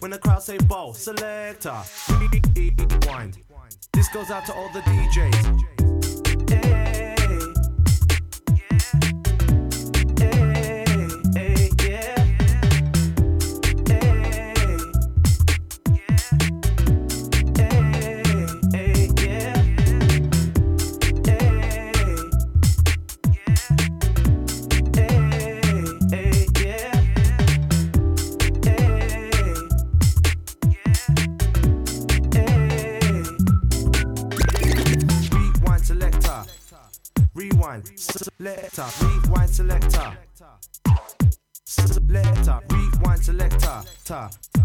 When the crowd say bow, selector. Rewind. This goes out to all the DJs.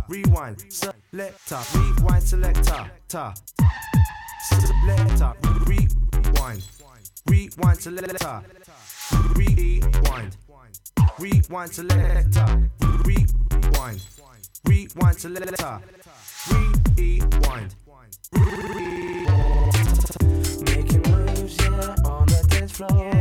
Rewind selector. Rewind selector. Ta. Selector. Rewind. Rewind selector. Rewind. Rewind selector. Rewind. Rewind selector. Rewind, rewind. Making moves, yeah, on the dance floor.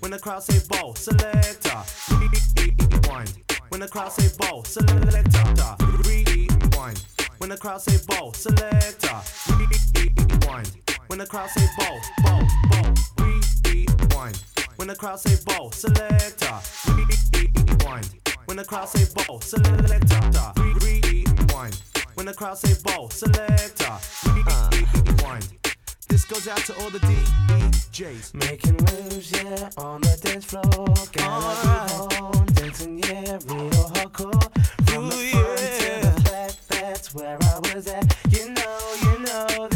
When the crowd say bow, selector. Rewind. When the crowd say bow, selector. Rewind. When the crowd say bow, selector. Rewind. When the crowd say bow, bow, bow. Rewind. When the crowd say bow, selector. Rewind. When the crowd say bow, selector. Rewind. When the crowd say bow, selector. Rewind. This goes out to all the DJs. Making moves, yeah, on the dance floor. Gotta move uh-huh. on, dancing, yeah, real hardcore. From the front to the back, that's where I was at. You know, you know,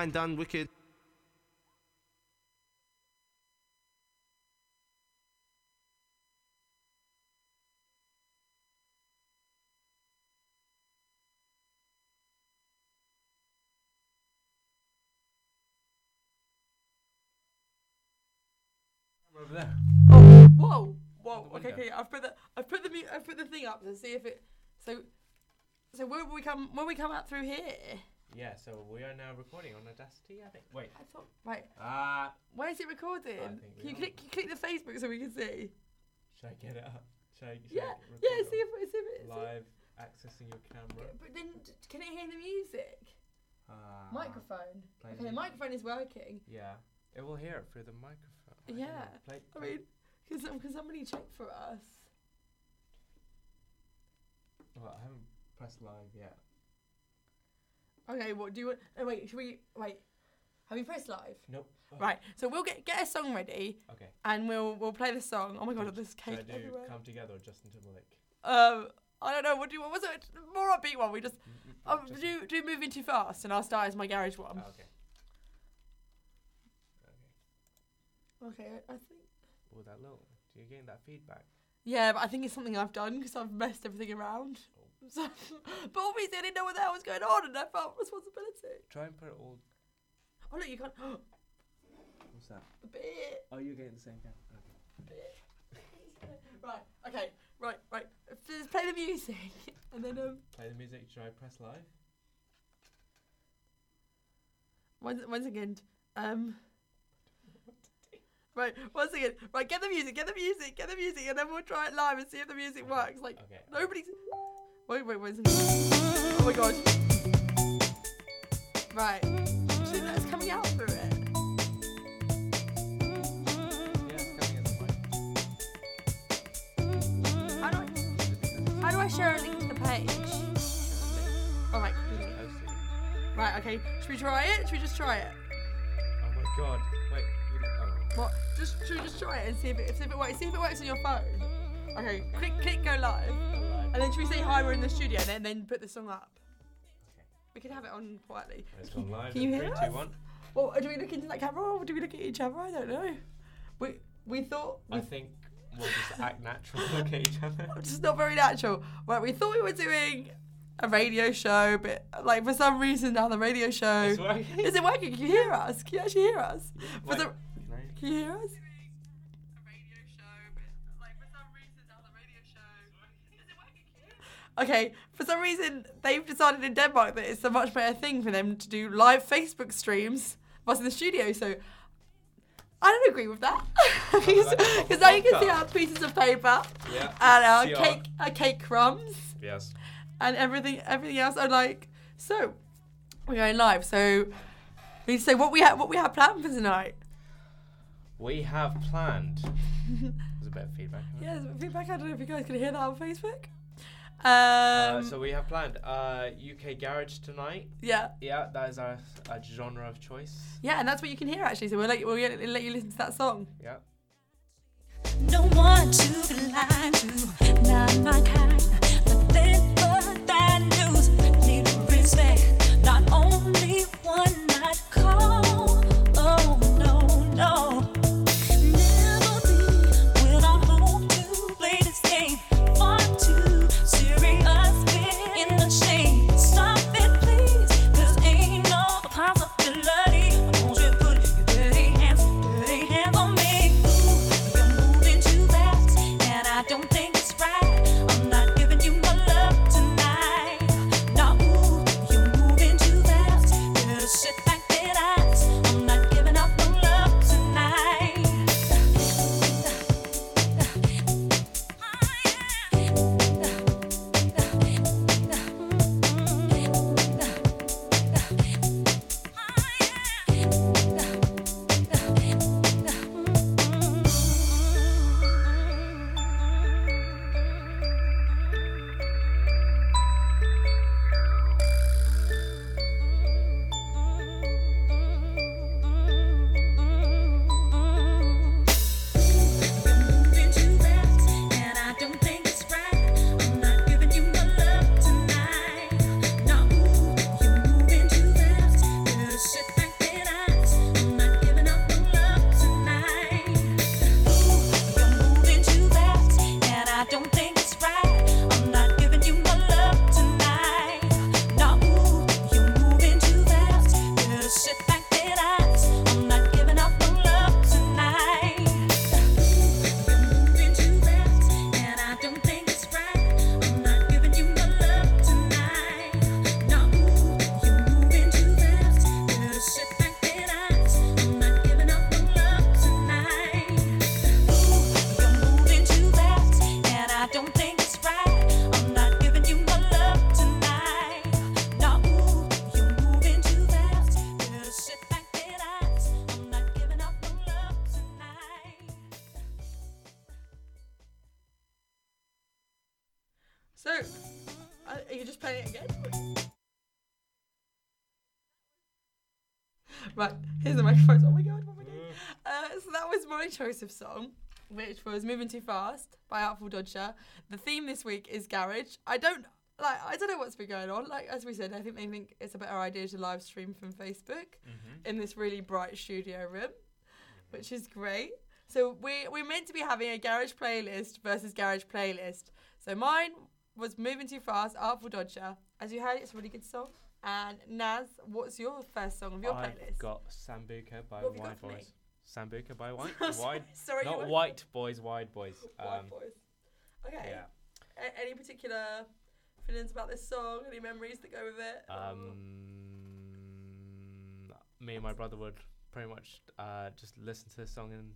Cool, fine, done, wicked. Over there. Oh, whoa, whoa. Okay, okay. I've put the I've put the I've put the thing up to see if it. So, so when we come when we come out through here, Yeah, so we are now recording on Audacity, I think. Wait. I thought right. Ah, Where's it recording? think we Can you are. click can you click the Facebook so we can see? should I get it up? Should I, should Yeah, I yeah. record See if see if it. see- live accessing your camera? But then d- can it hear the music? Ah, microphone. play Okay, the music. microphone is working. Yeah, it will hear it through the microphone. I don't know. Yeah, Play, I play- mean, can some, can somebody check for us? Well, I haven't pressed live yet. Okay, what do you want? Oh, wait, should we wait? Have you pressed live? Nope. Right. So we'll get get a song ready Okay. and we'll we'll play the song. Oh my god, there's Should I cake do everywhere. Come Together Justin Timberlake? Um, I don't know. What do you? What was it? More upbeat one. We just um, Justin- do do moving too fast, and I'll start as my garage one. Oh, okay. Okay. Okay, I, I think. Oh, that little. Do you getting that feedback? Yeah, but I think it's something I've done because I've messed everything around. So, but obviously I didn't know what the hell was going on, and I felt responsibility. Try and put it all. Oh look, you can't. What's that? a bit. Oh, you're getting the same camera. Okay. Right. Okay. Right. Right. Just play the music, and then um. Play the music. Should I press live? Once, once again, um. Right, once again, right, get the music, get the music, get the music, and then we'll try it live and see if the music works. Like, Okay. nobody's. Wait, wait, wait. Oh my god. Right. See, that's coming out through it. Yeah, it's coming in the mic. How do I, how do I share a link to the page? Oh Alright, Just right, okay. Should we try it? Should we just try it? Oh my god. Wait. You, oh. What? Just should we just try it and see if it see if it works? See if it works on your phone. Okay, click click go live, and then should we say hi? We're in the studio, and then, then put the song up. We could have it on quietly. It's gone live. Can you hear us? Well, do we look into that camera or do we look at each other? I don't know. We we thought we I think we'll just act natural. Look at each other. it's just not very natural. Right, we thought we were doing a radio show, but like for some reason now the radio show is it working? Can you hear us? Can you actually hear us? For Wait, the- Can you hear us? Okay, for some reason they've decided in Denmark that it's a much better thing for them to do live Facebook streams of us in the studio. So I don't agree with that because like a proper now you can see our pieces of paper Yeah. and our See cake, our cake crumbs Yes. and everything, everything else. I'm like, so we're going live. So we say what we have, what we have planned for tonight. We have planned. There's a bit of feedback. Yeah, there's a bit of feedback. I don't know if you guys can hear that on Facebook. Um, Uh, so we have planned uh, UK Garage tonight. yeah, Yeah, that is our, our genre of choice. yeah, and that's what you can hear actually. So we'll let you, we'll let you listen to that song. Yeah. No one to be lied to, not my kind. But then but that news, need respect. You just playing it again? Right, here's the microphone. Oh my god, what am I doing? Uh, so that was my choice of song, which was "Moving Too Fast" by Artful Dodger. The theme this week is garage. I don't like. I don't know what's been going on. Like as we said, I think they think it's a better idea to live stream from Facebook Mm-hmm. in this really bright studio room, which is great. So we we're meant to be having a garage playlist versus garage playlist. So mine was "Moving Too Fast," Artful Dodger. As you heard, it's a really good song. And Naz, what's your first song of your I've playlist? got Sambuca by What have you got White? Boys. Sambuca by White. Sorry, Wide. sorry, Not White Boys, Wide Boys. White Um, Boys. Okay. yeah. A- any particular feelings about this song? Any memories that go with it? Um, me and my brother would pretty much uh, just listen to this song in,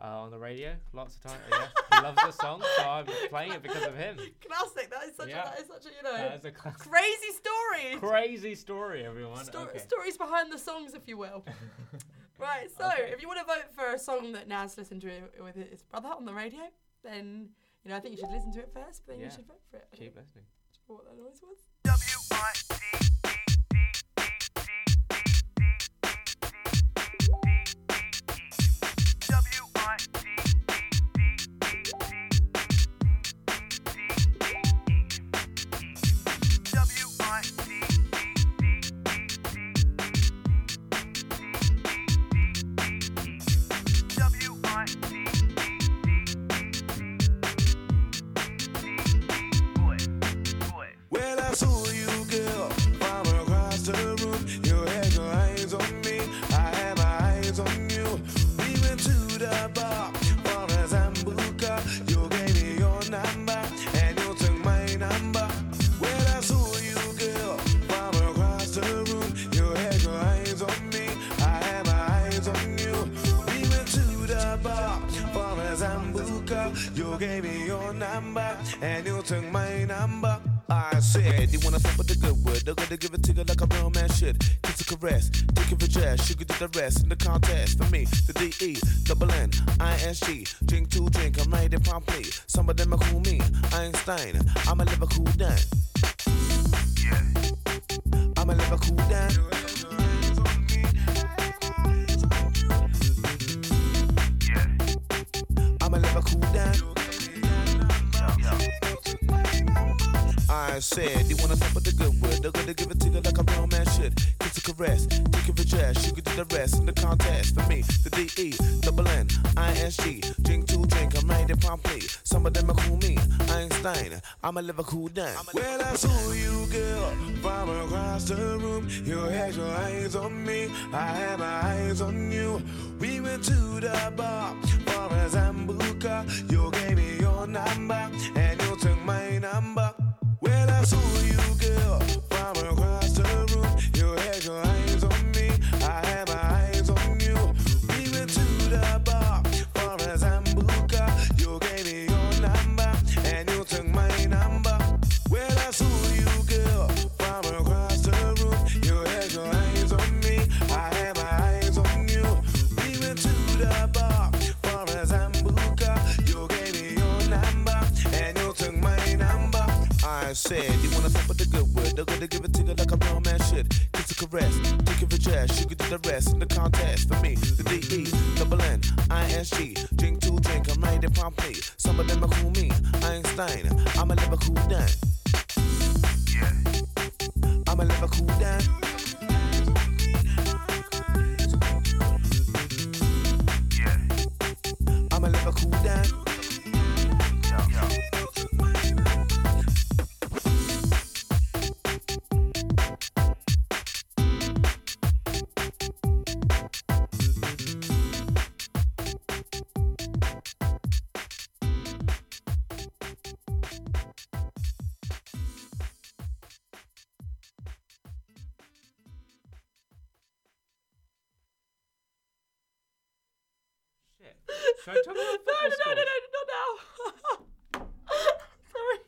uh, on the radio lots of times. Yeah, he loves the song, so I'm playing it because of him. Classic. That is such Yeah. a that is such a you know That is a classic, crazy story. crazy story, everyone. Sto- okay. Stories behind the songs, if you will. right. So, Okay. if you want to vote for a song that Naz listened to with his brother on the radio, then you know I think you should listen to it first, but then Yeah. you should vote for it. Keep listening. what that noise was. Well, The rest in the contest. For me, the D-E, double N, I-S-G. Drink to drink, I'm ready promptly. Some of them are cool me, Einstein. I'm a Liverpool Dan. Yeah. I'm a Liverpool Dan. Yeah. I'm a Liverpool Dan. I said, you wanna talk with the good word, they're gonna give it to you like a real man should. Kiss a caress, take for jazz, you can do the rest in the contest. For me, the D-E, double N, I-S-G, drink to drink, I'm ready promptly. Some of them are cool me, Einstein, I'm a Liverpool Dan. Well, I saw you, girl, from across the room. You had your eyes on me, I had my eyes on you. We went to the bar for a Sambuca. You gave me your number, and Saw you, girl, said, you wanna fuck with the good word, they're gonna give it to you like a real man should. Kiss a caress, take it for jazz, you can do the rest in the contest. For me, the D-E, double N, I-S-G, drink to drink, I'm ready promptly. Some of them are cool me, Einstein, I'm a Liverpool Dan. Shit. Should I talk about no, football no, no, no, no, not now. Sorry.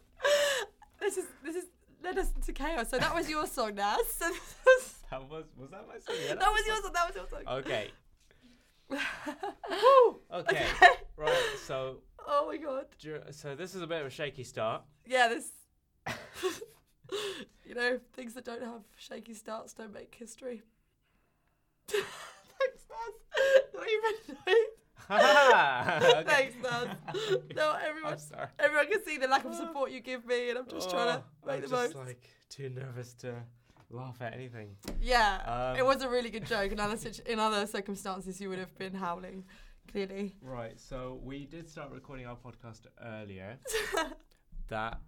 This is this is led us into chaos. So that was your song, Naz. So That was was that my song? Yeah, that was your song. That was your song. Okay. Woo. Okay. Right. So Oh my god. dur- so this is a bit of a shaky start. Yeah, this. You know, things that don't have shaky starts don't make history. Thanks, Naz. Not even Okay. Thanks, Naz. No, everyone, everyone can see the lack of support you give me, and I'm just trying to Oh, make I'm the just most. like too nervous to laugh at anything. yeah, it Um, was a really good joke. In other situ- in other circumstances, you would have been howling. Clearly, Right, so we did start recording our podcast earlier. that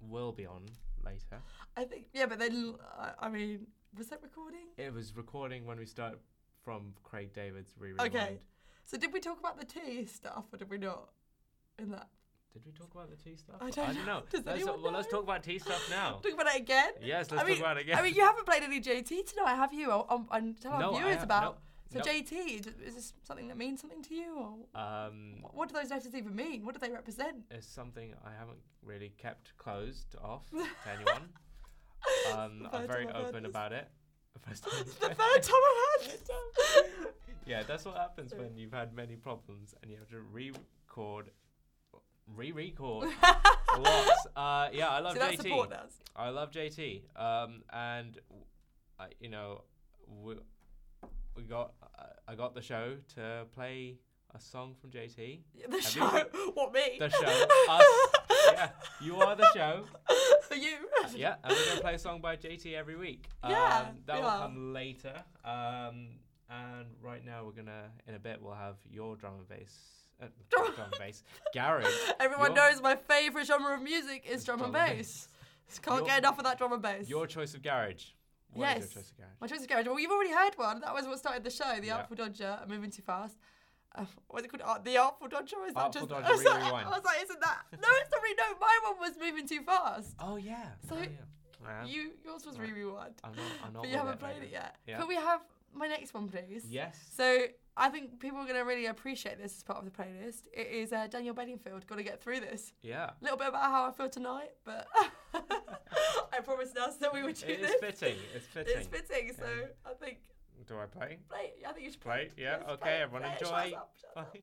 will be on later. I think. Yeah, but then I- I mean, was that recording? It was recording when we started from Craig David's re Okay. So did we talk about the tea stuff, or did we not? In that, Did we talk about the tea stuff? I don't know. Does let's, anyone well, let's talk about tea stuff now. talk about it again. yes, let's I mean, talk about it again. I mean, you haven't played any JT tonight, have you? Or, um, and tell our No, I viewers about. no, so no. JT, is this something that means something to you, or um, what do those letters even mean? What do they represent? it's something I haven't really kept closed off to anyone. Um, I'm very time I've heard open about it. First time the third time I've had this. yeah, that's what happens when you've had many problems and you have to re-record, re-record lots. Uh, yeah, I love so JT. I love JT. Um, and I, you know, we, we got I got the show to play a song from JT. Yeah, The Have you- show. What me? The show. Us. Yeah, you are the show. You. Yeah, and we're gonna play a song by JT every week. Yeah, um, that will are. come later. Um, and right now we're gonna in a bit we'll have your drum and bass. Uh, Drum- and bass. Garage. Everyone Your- knows my favourite genre of music is drum, and Drum and bass. Can't Your- get enough of that drum and bass. Your choice of garage. What is Yes. your choice of garage? My choice of garage. Well, you've already heard one. That was what started the show. The Yeah. Artful Dodger. I'm moving too fast. Uh, what's it called? Art, the Artful Dodger? Is that Artful just? Dodger, I was, like, I was like, isn't that? No, it's not. Re- no, my one was moving too fast. Oh yeah. So oh, yeah. You, yours was Right. rewind. I'm not. I'm not But you haven't played it yet. Yeah. Can we have my next one, please? Yes. So I think people are going to really appreciate this as part of the playlist. It is uh, Daniel Bedingfield. Got to get through this. yeah. A little bit about how I feel tonight, but I promised us that we would do It is this. It's fitting. It's fitting. It's fitting, so Yeah. I think Do I play? play. I think you should Play? Yeah. Yes, okay. play it, Everyone play it, enjoy. shut up, shut up.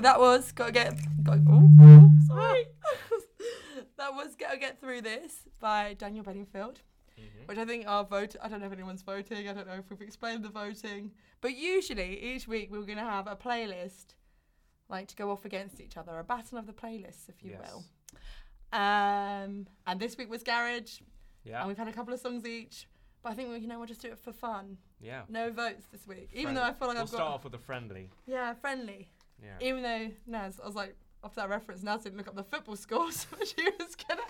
So that was gotta get. Got, oh, sorry. that was gotta get through this by Daniel Bedingfield, which I think our vote. I don't know if anyone's voting. I don't know if we've explained the voting, but usually each week we're gonna have a playlist, like to go off against each other, a battle of the playlists, if you Yes. will. Um, and this week was Garage, Yeah. and we've had a couple of songs each. But I think we, you know, we'll just do it for fun. yeah. No votes this week, even though I feel like we'll I've start off with a friendly. yeah friendly. Yeah. Even though Naz, I was like, after that reference, Naz didn't look up the football scores, which he was gonna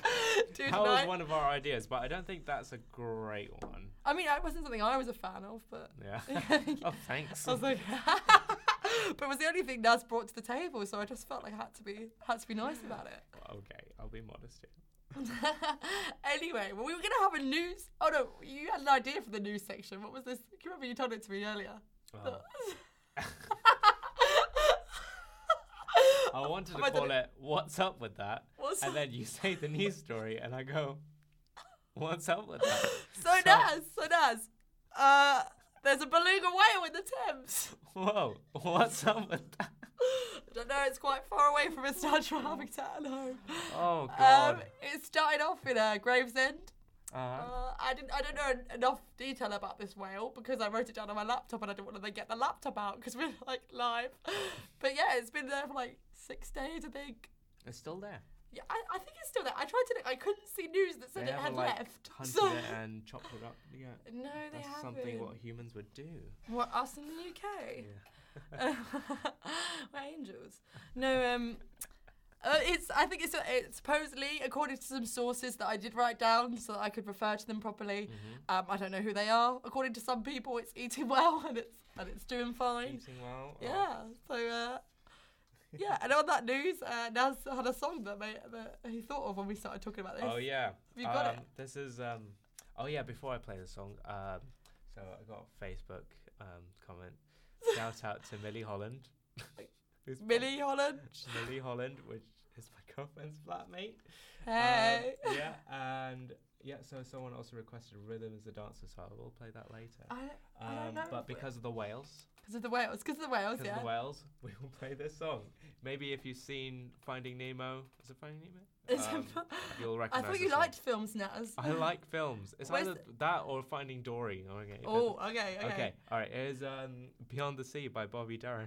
do That was one of our ideas, but I don't think that's a great one. I mean, it wasn't something I was a fan of, but Yeah. Oh, thanks. I was like, but it was the only thing Naz brought to the table, so I just felt like I had to be had to be nice about it. okay, I'll be modest here. anyway, well, we were gonna have a news. Oh no, you had an idea for the news section. What was this? Can you remember you told it to me earlier? Oh. I wanted to Have I done call it "What's up with that," What's and then you say the news story, and I go, "What's up with that?" So does, so Naz, uh, there's a beluga whale in the Thames. Whoa, what's up with that? I don't know, it's quite far away from its natural habitat and home. Oh God. Um, it started off in uh, Gravesend. Uh, Uh, I didn't. I don't know enough detail about this whale because I wrote it down on my laptop and I didn't want to then get the laptop out because we're like live. But yeah, it's been there for like six days, I think. it's still there. Yeah, I, I think it's still there. I tried to. look- I couldn't see news that said they it had like left. hunted So it and chopped it up. Yeah, no, they that's haven't. something what humans would do. What us in the UK? Yeah. We're angels. No, um, uh, it's. I think it's. It's supposedly, according to some sources that I did write down, so that I could refer to them properly. Mm-hmm. Um, I don't know who they are. According to some people, it's eating well and it's and it's doing fine. Eating well. oh, Yeah. So. Uh, yeah, and on that news, uh, Naz had a song that, made, that he thought of when we started talking about this. Oh yeah. you got um, it? This is um. Oh yeah. Before I play the song, um, so I got a Facebook um comment. Shout out to Millie Holland. Who's Millie Holland. Millie Holland, which is my girlfriend's flatmate. Um, Hey. yeah, and yeah, so someone also requested Rhythm is a Dancer, so I will play that later. I, I Um, don't know. but because of the whales, because of the whales, because of the whales, because yeah. of the whales, we will play this song. Maybe if you've seen Finding Nemo, is it Finding Nemo? Um, you'll recognize. I thought you song. liked films, Naz. I like films. It's Where's either that or Finding Dory. Okay. Oh, okay, okay. Okay. All right. Here's um Beyond the Sea by Bobby Darin.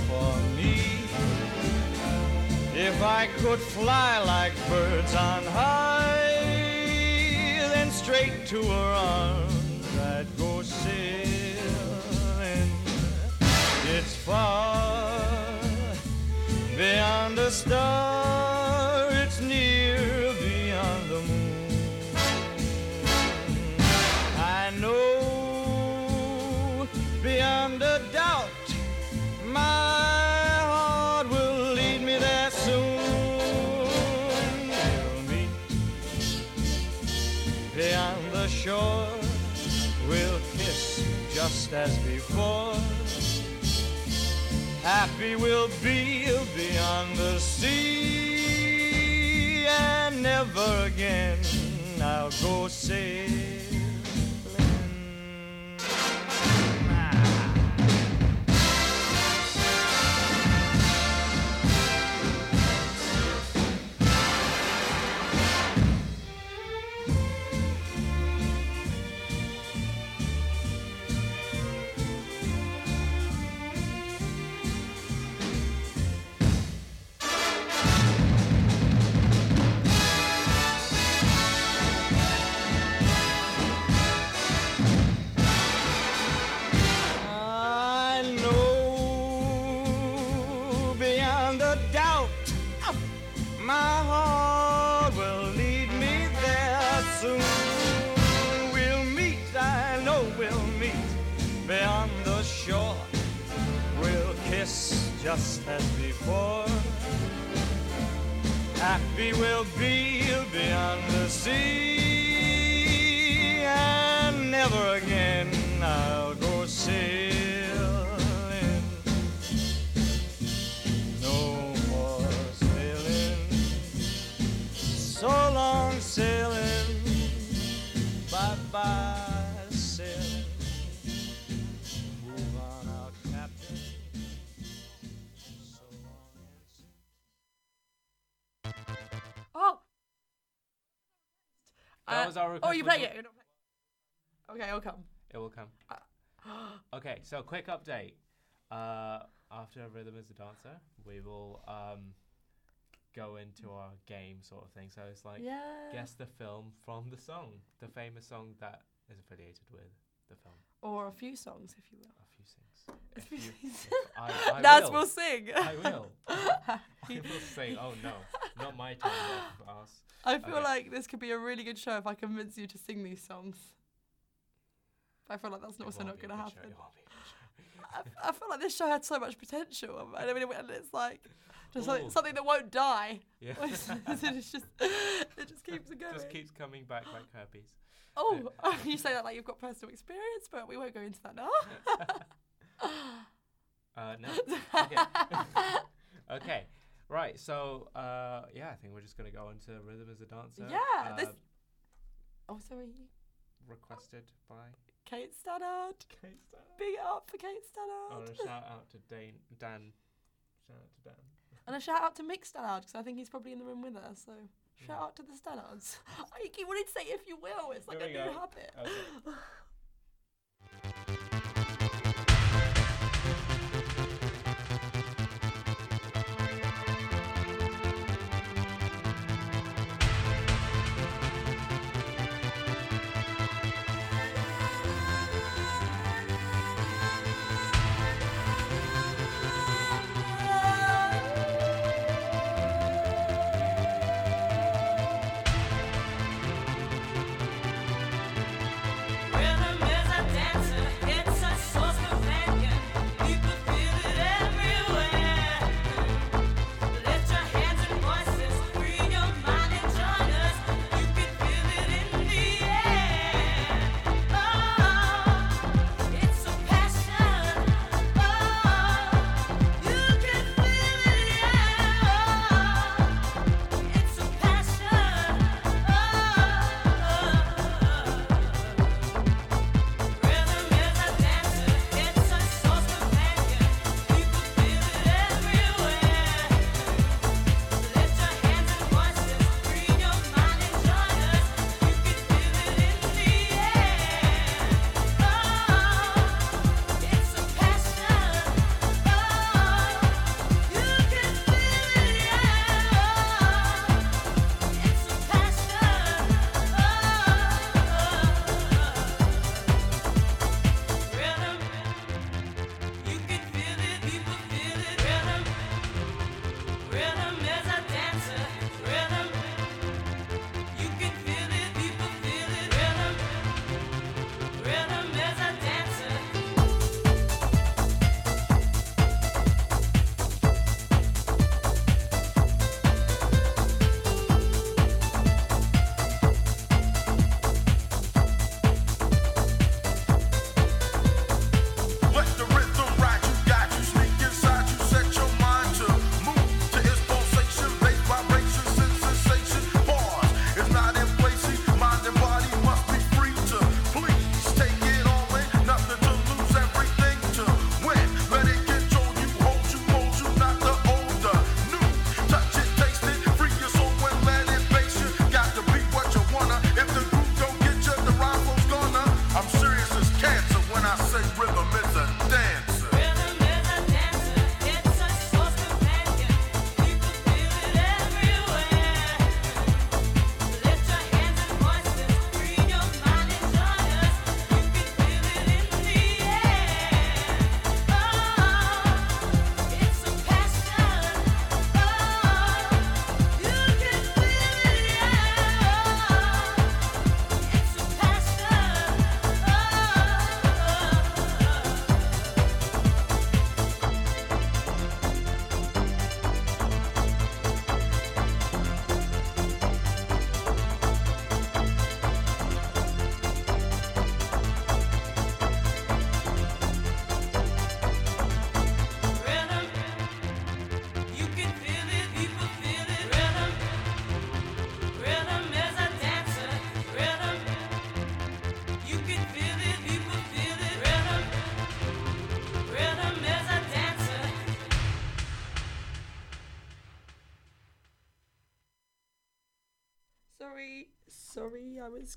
If I could fly like birds on high, then straight to her arms I'd go sailing. It's far beyond a star, shore. We'll kiss just as before. Happy we'll be beyond the sea, and never again I'll go sailing. You play it. You're not playing. Okay, I'll come. It will come. Uh, Okay, so quick update. Uh, after Rhythm is a Dancer, we will um, go into our game sort of thing. So it's like yeah. guess the film from the song, the famous song that is affiliated with the film. Or a few songs, if you will. A few songs. A If few you- I, I Naz will. will sing. I will. I will say, oh no, not my. Left. I feel Okay. like this could be a really good show if I convince you to sing these songs. But I feel like that's It also not going to happen. it won't be a good show. I, I feel like this show had so much potential. I mean, and it's like just something, something that won't die. Yeah. it's just it just keeps going. Just keeps coming back like herpes. oh, you say that like you've got personal experience, but we won't go into that now. Uh, no. Okay. okay. Right. So, uh, yeah, I think we're just gonna go into rhythm is a dancer. Yeah, Uh, this- oh, sorry, requested by Kate Stannard. Kate Stan. Big it up for Kate Stannard. want to shout out to Dan. Dan. Shout out to Dan. And a shout out to Mick Stannard because I think he's probably in the room with us. So shout Yeah. out to the Stannards. I keep wanting to say if you will. It's like Here a new go. habit. Okay.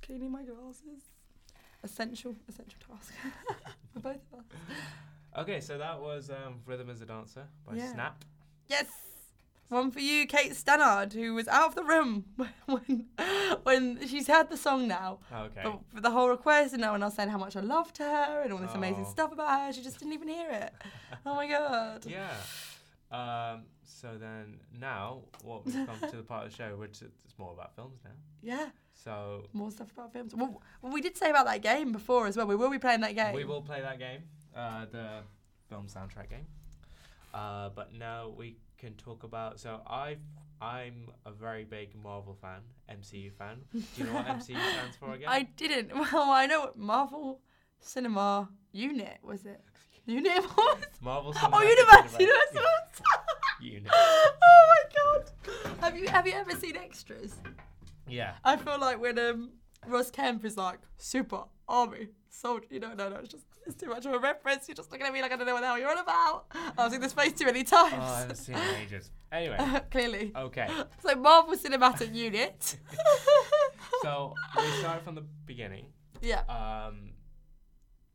cleaning my glasses. Essential, essential task for both of us. Okay, so that was um, Rhythm is a Dancer by Yeah. Snap. Yes. One for you, Kate Stannard, who was out of the room when when she's heard the song now. Okay. But for the whole request, and now when I was saying how much I loved her and all this amazing Oh. stuff about her, she just didn't even hear it. Oh my god. Yeah. Um, so then now, what we've come to the part of the show, which is it's more about films now. Yeah. So More stuff about films. Well, we did say about that game before as well. We will be playing that game. we will play that game, uh, the film soundtrack game. Uh, but now we can talk about. So I, I'm a very big Marvel fan, MCU fan. Do you know what MCU stands for again? I didn't. Well, I know what Marvel Cinema Unit was it? Unit was? Marvel. Oh, Cinematic Universe. Universe. Universe. Unit. oh my god. Have you have you ever seen extras? Yeah. I feel like when um Ross Kemp is like super army soldier, you know, no, no, it's just it's too much of a reference. You're just looking at me like I don't know what the hell you're on about. I've seen this face too many times. Oh, I haven't seen it in ages. Anyway. Clearly. Okay. So Marvel Cinematic Unit. So we start from the beginning. yeah, Um,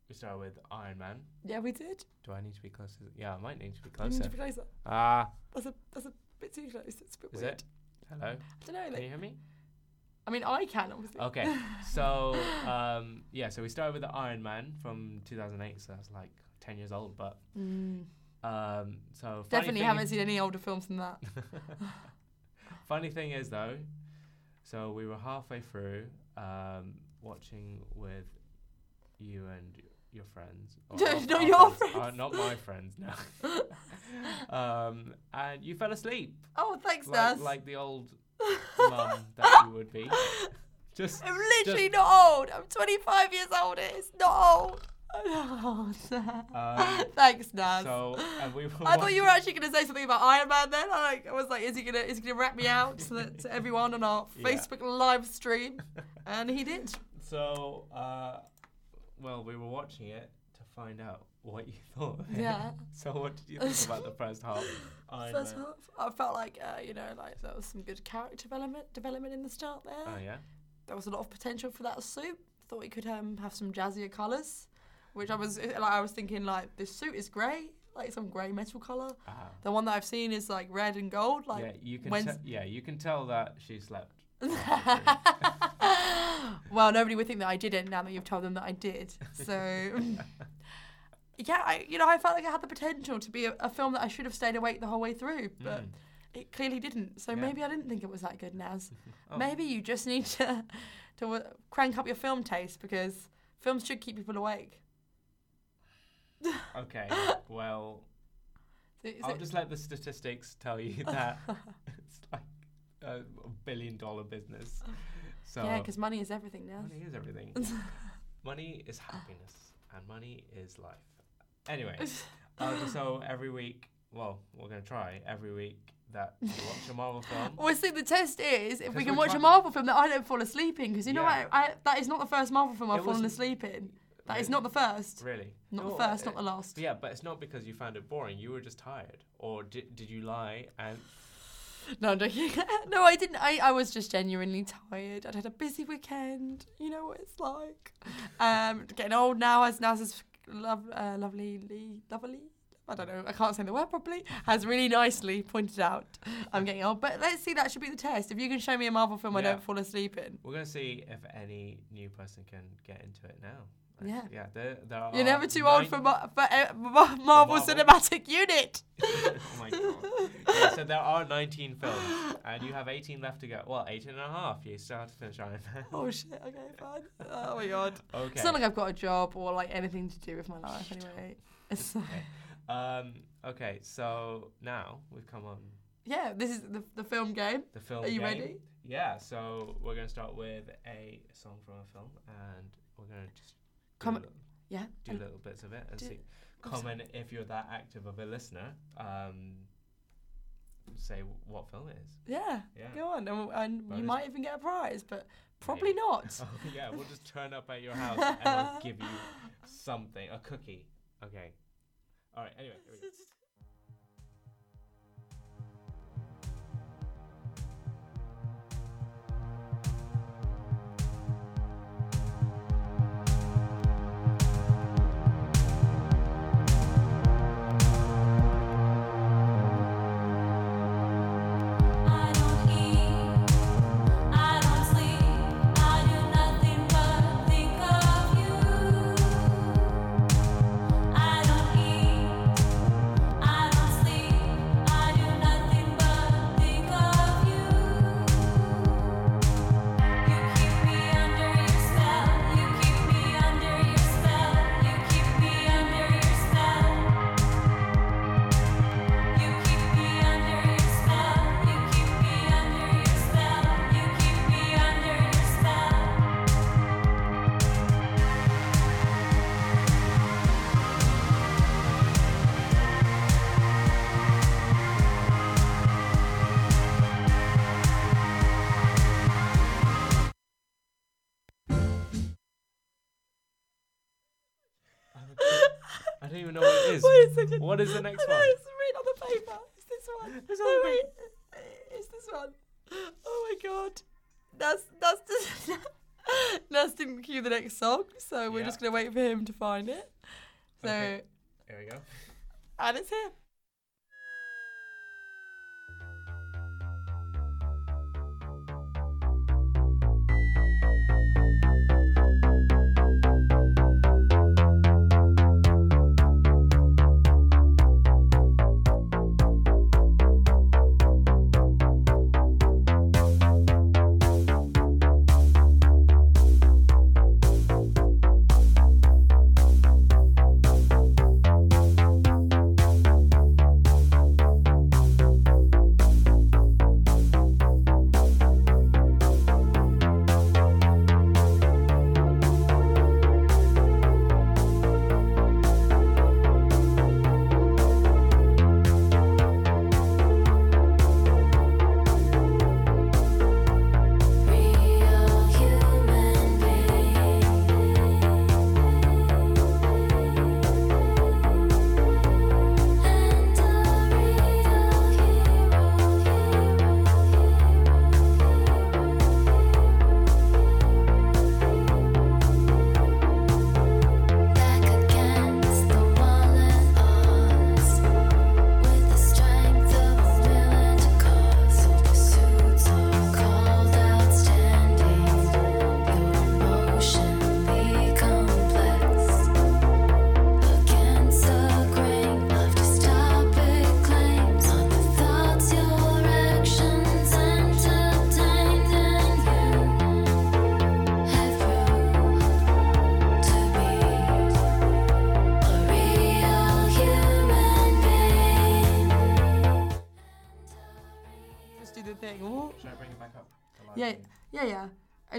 we start with Iron Man. yeah, we did. Do I need to be closer? Yeah, I might need to be We need closer. to be closer. Ah, That's a that's a bit too close. It's a bit is weird. it? Hello. I don't know. Can you hear me? I mean, I can obviously. Okay. So um, yeah, so we started with the Iron Man from 2008. So that's like 10 years old, but Mm, um, so definitely haven't seen any older films than that. Funny thing is though, so we were halfway through um, watching with you and your friends. or No, our- not your Uh, friends. not my friends. No. um, and you fell asleep, Oh, thanks, like, like the old mum that you would be. Just I'm literally not old. I'm 25 years old. It's not old. Oh, Um, Thanks, Naz. so, and we were I thought you were actually going to say something about Iron Man. Then I, like, I was like, is he gonna is he gonna wrap me out so that to everyone on our Yeah. Facebook live stream? And he did. So, uh, well, we were watching it to find out what you thought. of it. Yeah. so, what did you think about the first half? of First Man? half, I felt like uh, you know, like there was some good character development development in the start there. Oh yeah. There was a lot of potential for that suit. Thought he could um, have some jazzier colours, which I was like. I was thinking like this suit is grey, like some grey metal colour. Ah. The one that I've seen is like red and gold. Like yeah, you can. when's- Te- yeah, you can tell that she slept. well, nobody would think that I didn't now that you've told them that I did. So, yeah, I, you know, I felt like it had the potential to be a, a film that I should have stayed awake the whole way through, but Mm. it clearly didn't. So Yeah. maybe I didn't think it was that good, Naz. Oh. Maybe you just need to to uh, crank up your film taste because films should keep people awake. Okay. Well, So- I'll just let the statistics tell you that it's like a billion dollar business. So yeah, because money is everything, Naz. money is everything. money is happiness, and money is life. Anyway, uh, so every week, well, we're gonna try every week that you watch a Marvel film. Well, see, the test is if we can watch a Marvel film that I don't fall asleep in, because you know Yeah. what? I, that is not the first Marvel film I've It fallen asleep in. That is not the first. Really? Not No, the first, uh, not the last. Yeah, but it's not because you found it boring. You were just tired, or did did you lie and No, I'm joking. no, I didn't. I, I was just genuinely tired. I'd had a busy weekend. You know what it's like. Um, getting old now, as has love, uh, lovely, lovely. I don't know. I can't say the word properly. Has really nicely pointed out. I'm getting old, but let's see. That should be the test. If you can show me a Marvel film I don't fall asleep in, we're gonna see if any new person can get into it now. Yeah. Yeah. There, there are you're never too old for, Mar- for uh, Mar- Marvel Marvel. Cinematic Unit. oh my god. Yeah, so there are 19 films, and you have 18 left to go. Well, 18 and a half. You still have to finish Iron Man. Oh shit. Okay, fine. Oh my god. Okay. It's not like I've got a job or like anything to do with my life anyway. It's, okay. Um. Okay. So now we've come on yeah, this is the, the film game. the film. Are you game. ready? Yeah. So we're gonna start with a song from a film, and we're gonna just do Come- a little- Yeah. do little bits of it and do- see. Comment if you're that active of a listener. Um. Say what film it is. Yeah. Yeah. Go on, and, and you might even get a prize, but probably not. Oh yeah, we'll just turn up at your house and I'll give you something, a cookie. Okay. All right. Anyway. Is. Wait. What is the next No, one? It's written on the paper. It's this one. It's no, wait. It's this one. Oh my god. That's that's just Nas didn't cue the next song, so we're Yeah. just gonna wait for him to find it. So Okay. Here we go. and it's here.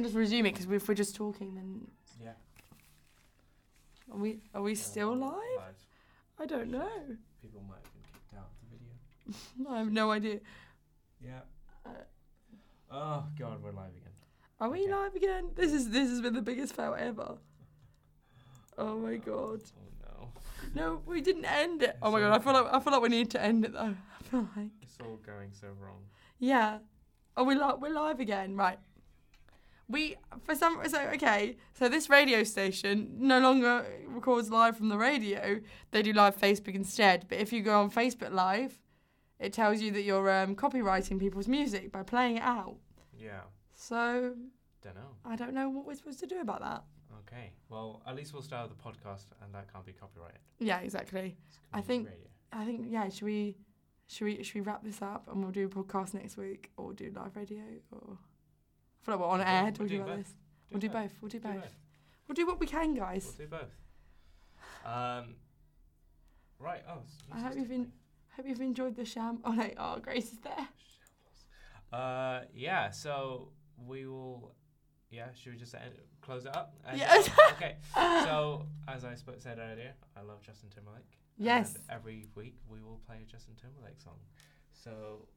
And just resume it because if we're just talking, then Yeah. are we are we still live? Live. I don't know. People might have been kicked out of the video. I have no idea. Yeah. Uh, Oh god, we're live again. Are we Okay. live again? This is this has been the biggest fail ever. Oh my god. Oh no. No, we didn't end it. Oh my god, I feel like I feel like we need to end it though. I feel like It's all going so wrong. yeah. Oh, we're li- we're live again, right? We for some so okay. So this radio station no longer records live from the radio. They do live Facebook instead. But if you go on Facebook Live, it tells you that you're um, copywriting people's music by playing it out. Yeah. So Don't know. I don't know what we're supposed to do about that. Okay. Well, at least we'll start with the podcast, and that can't be copyrighted. Yeah, exactly. I think- radio. I think yeah. Should we, should we, should we wrap this up and we'll do a podcast next week or do live radio or? Like we're on We'll do- air we'll do about both. this. We'll do both. We'll do Do both. We'll do what we can, guys. We'll do both. Um. Right. Oh. I hope you've? Hope you've enjoyed the sham. Oh no, oh Grace is there. Uh. Yeah. So we will. Yeah. Should we just end, close it up? Yes. okay. So as I sp- said earlier, I love Justin Timberlake. Yes. And every week we will play a Justin Timberlake song. So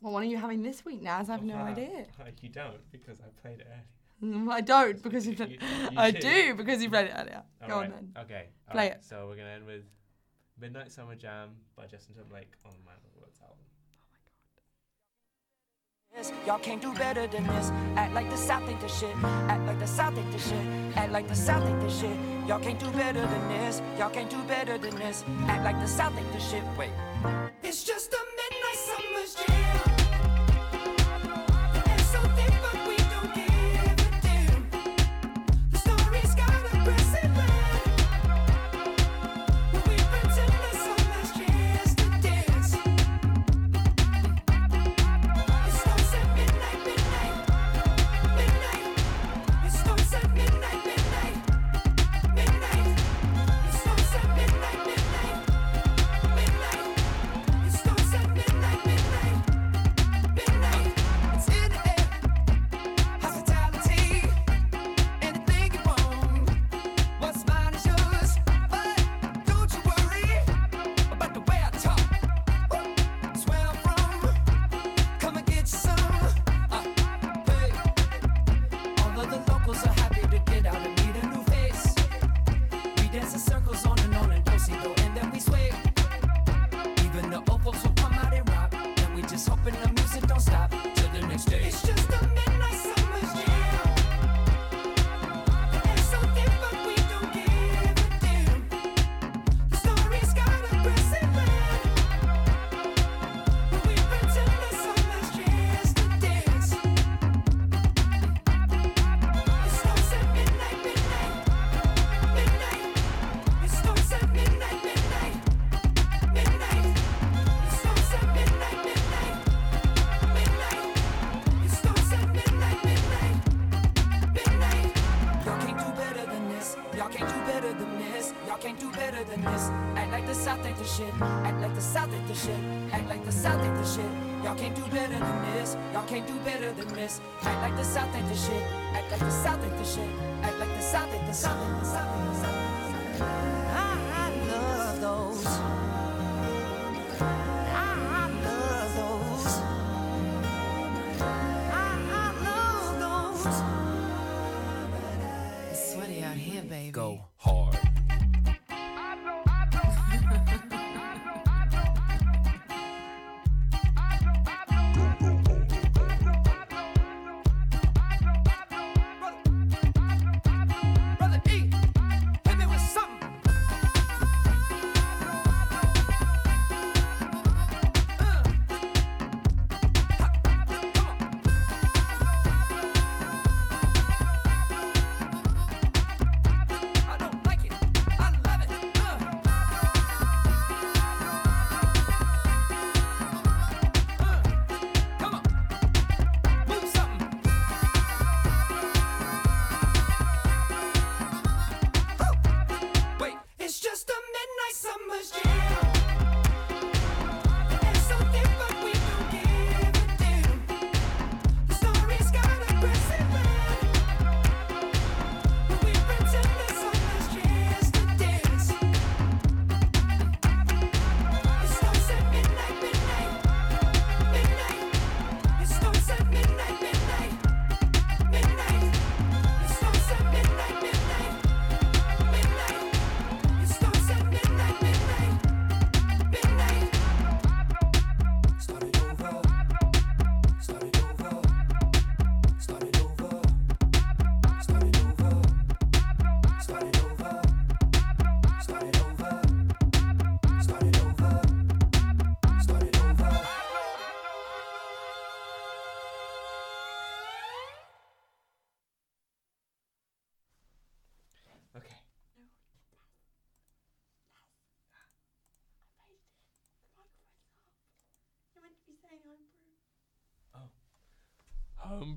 Well, what are you having this week, Naz? I have no Wow. idea. you don't because I played it earlier. Mm, I don't because you've. You- played- you I do. do because you played it earlier. Go Alright, on then. Okay. Play alright, it. So we're gonna end with Midnight Summer Jam by Justin Timberlake on the Man of the Woods album. this. Y'all can't do better than this. Act like the South ain't the shit. Act like the South ain't the shit. Act like the South ain't the shit. Y'all can't do better than this. Y'all can't do better than this. Act like the South ain't the shit. Wait. It's just a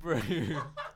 bro.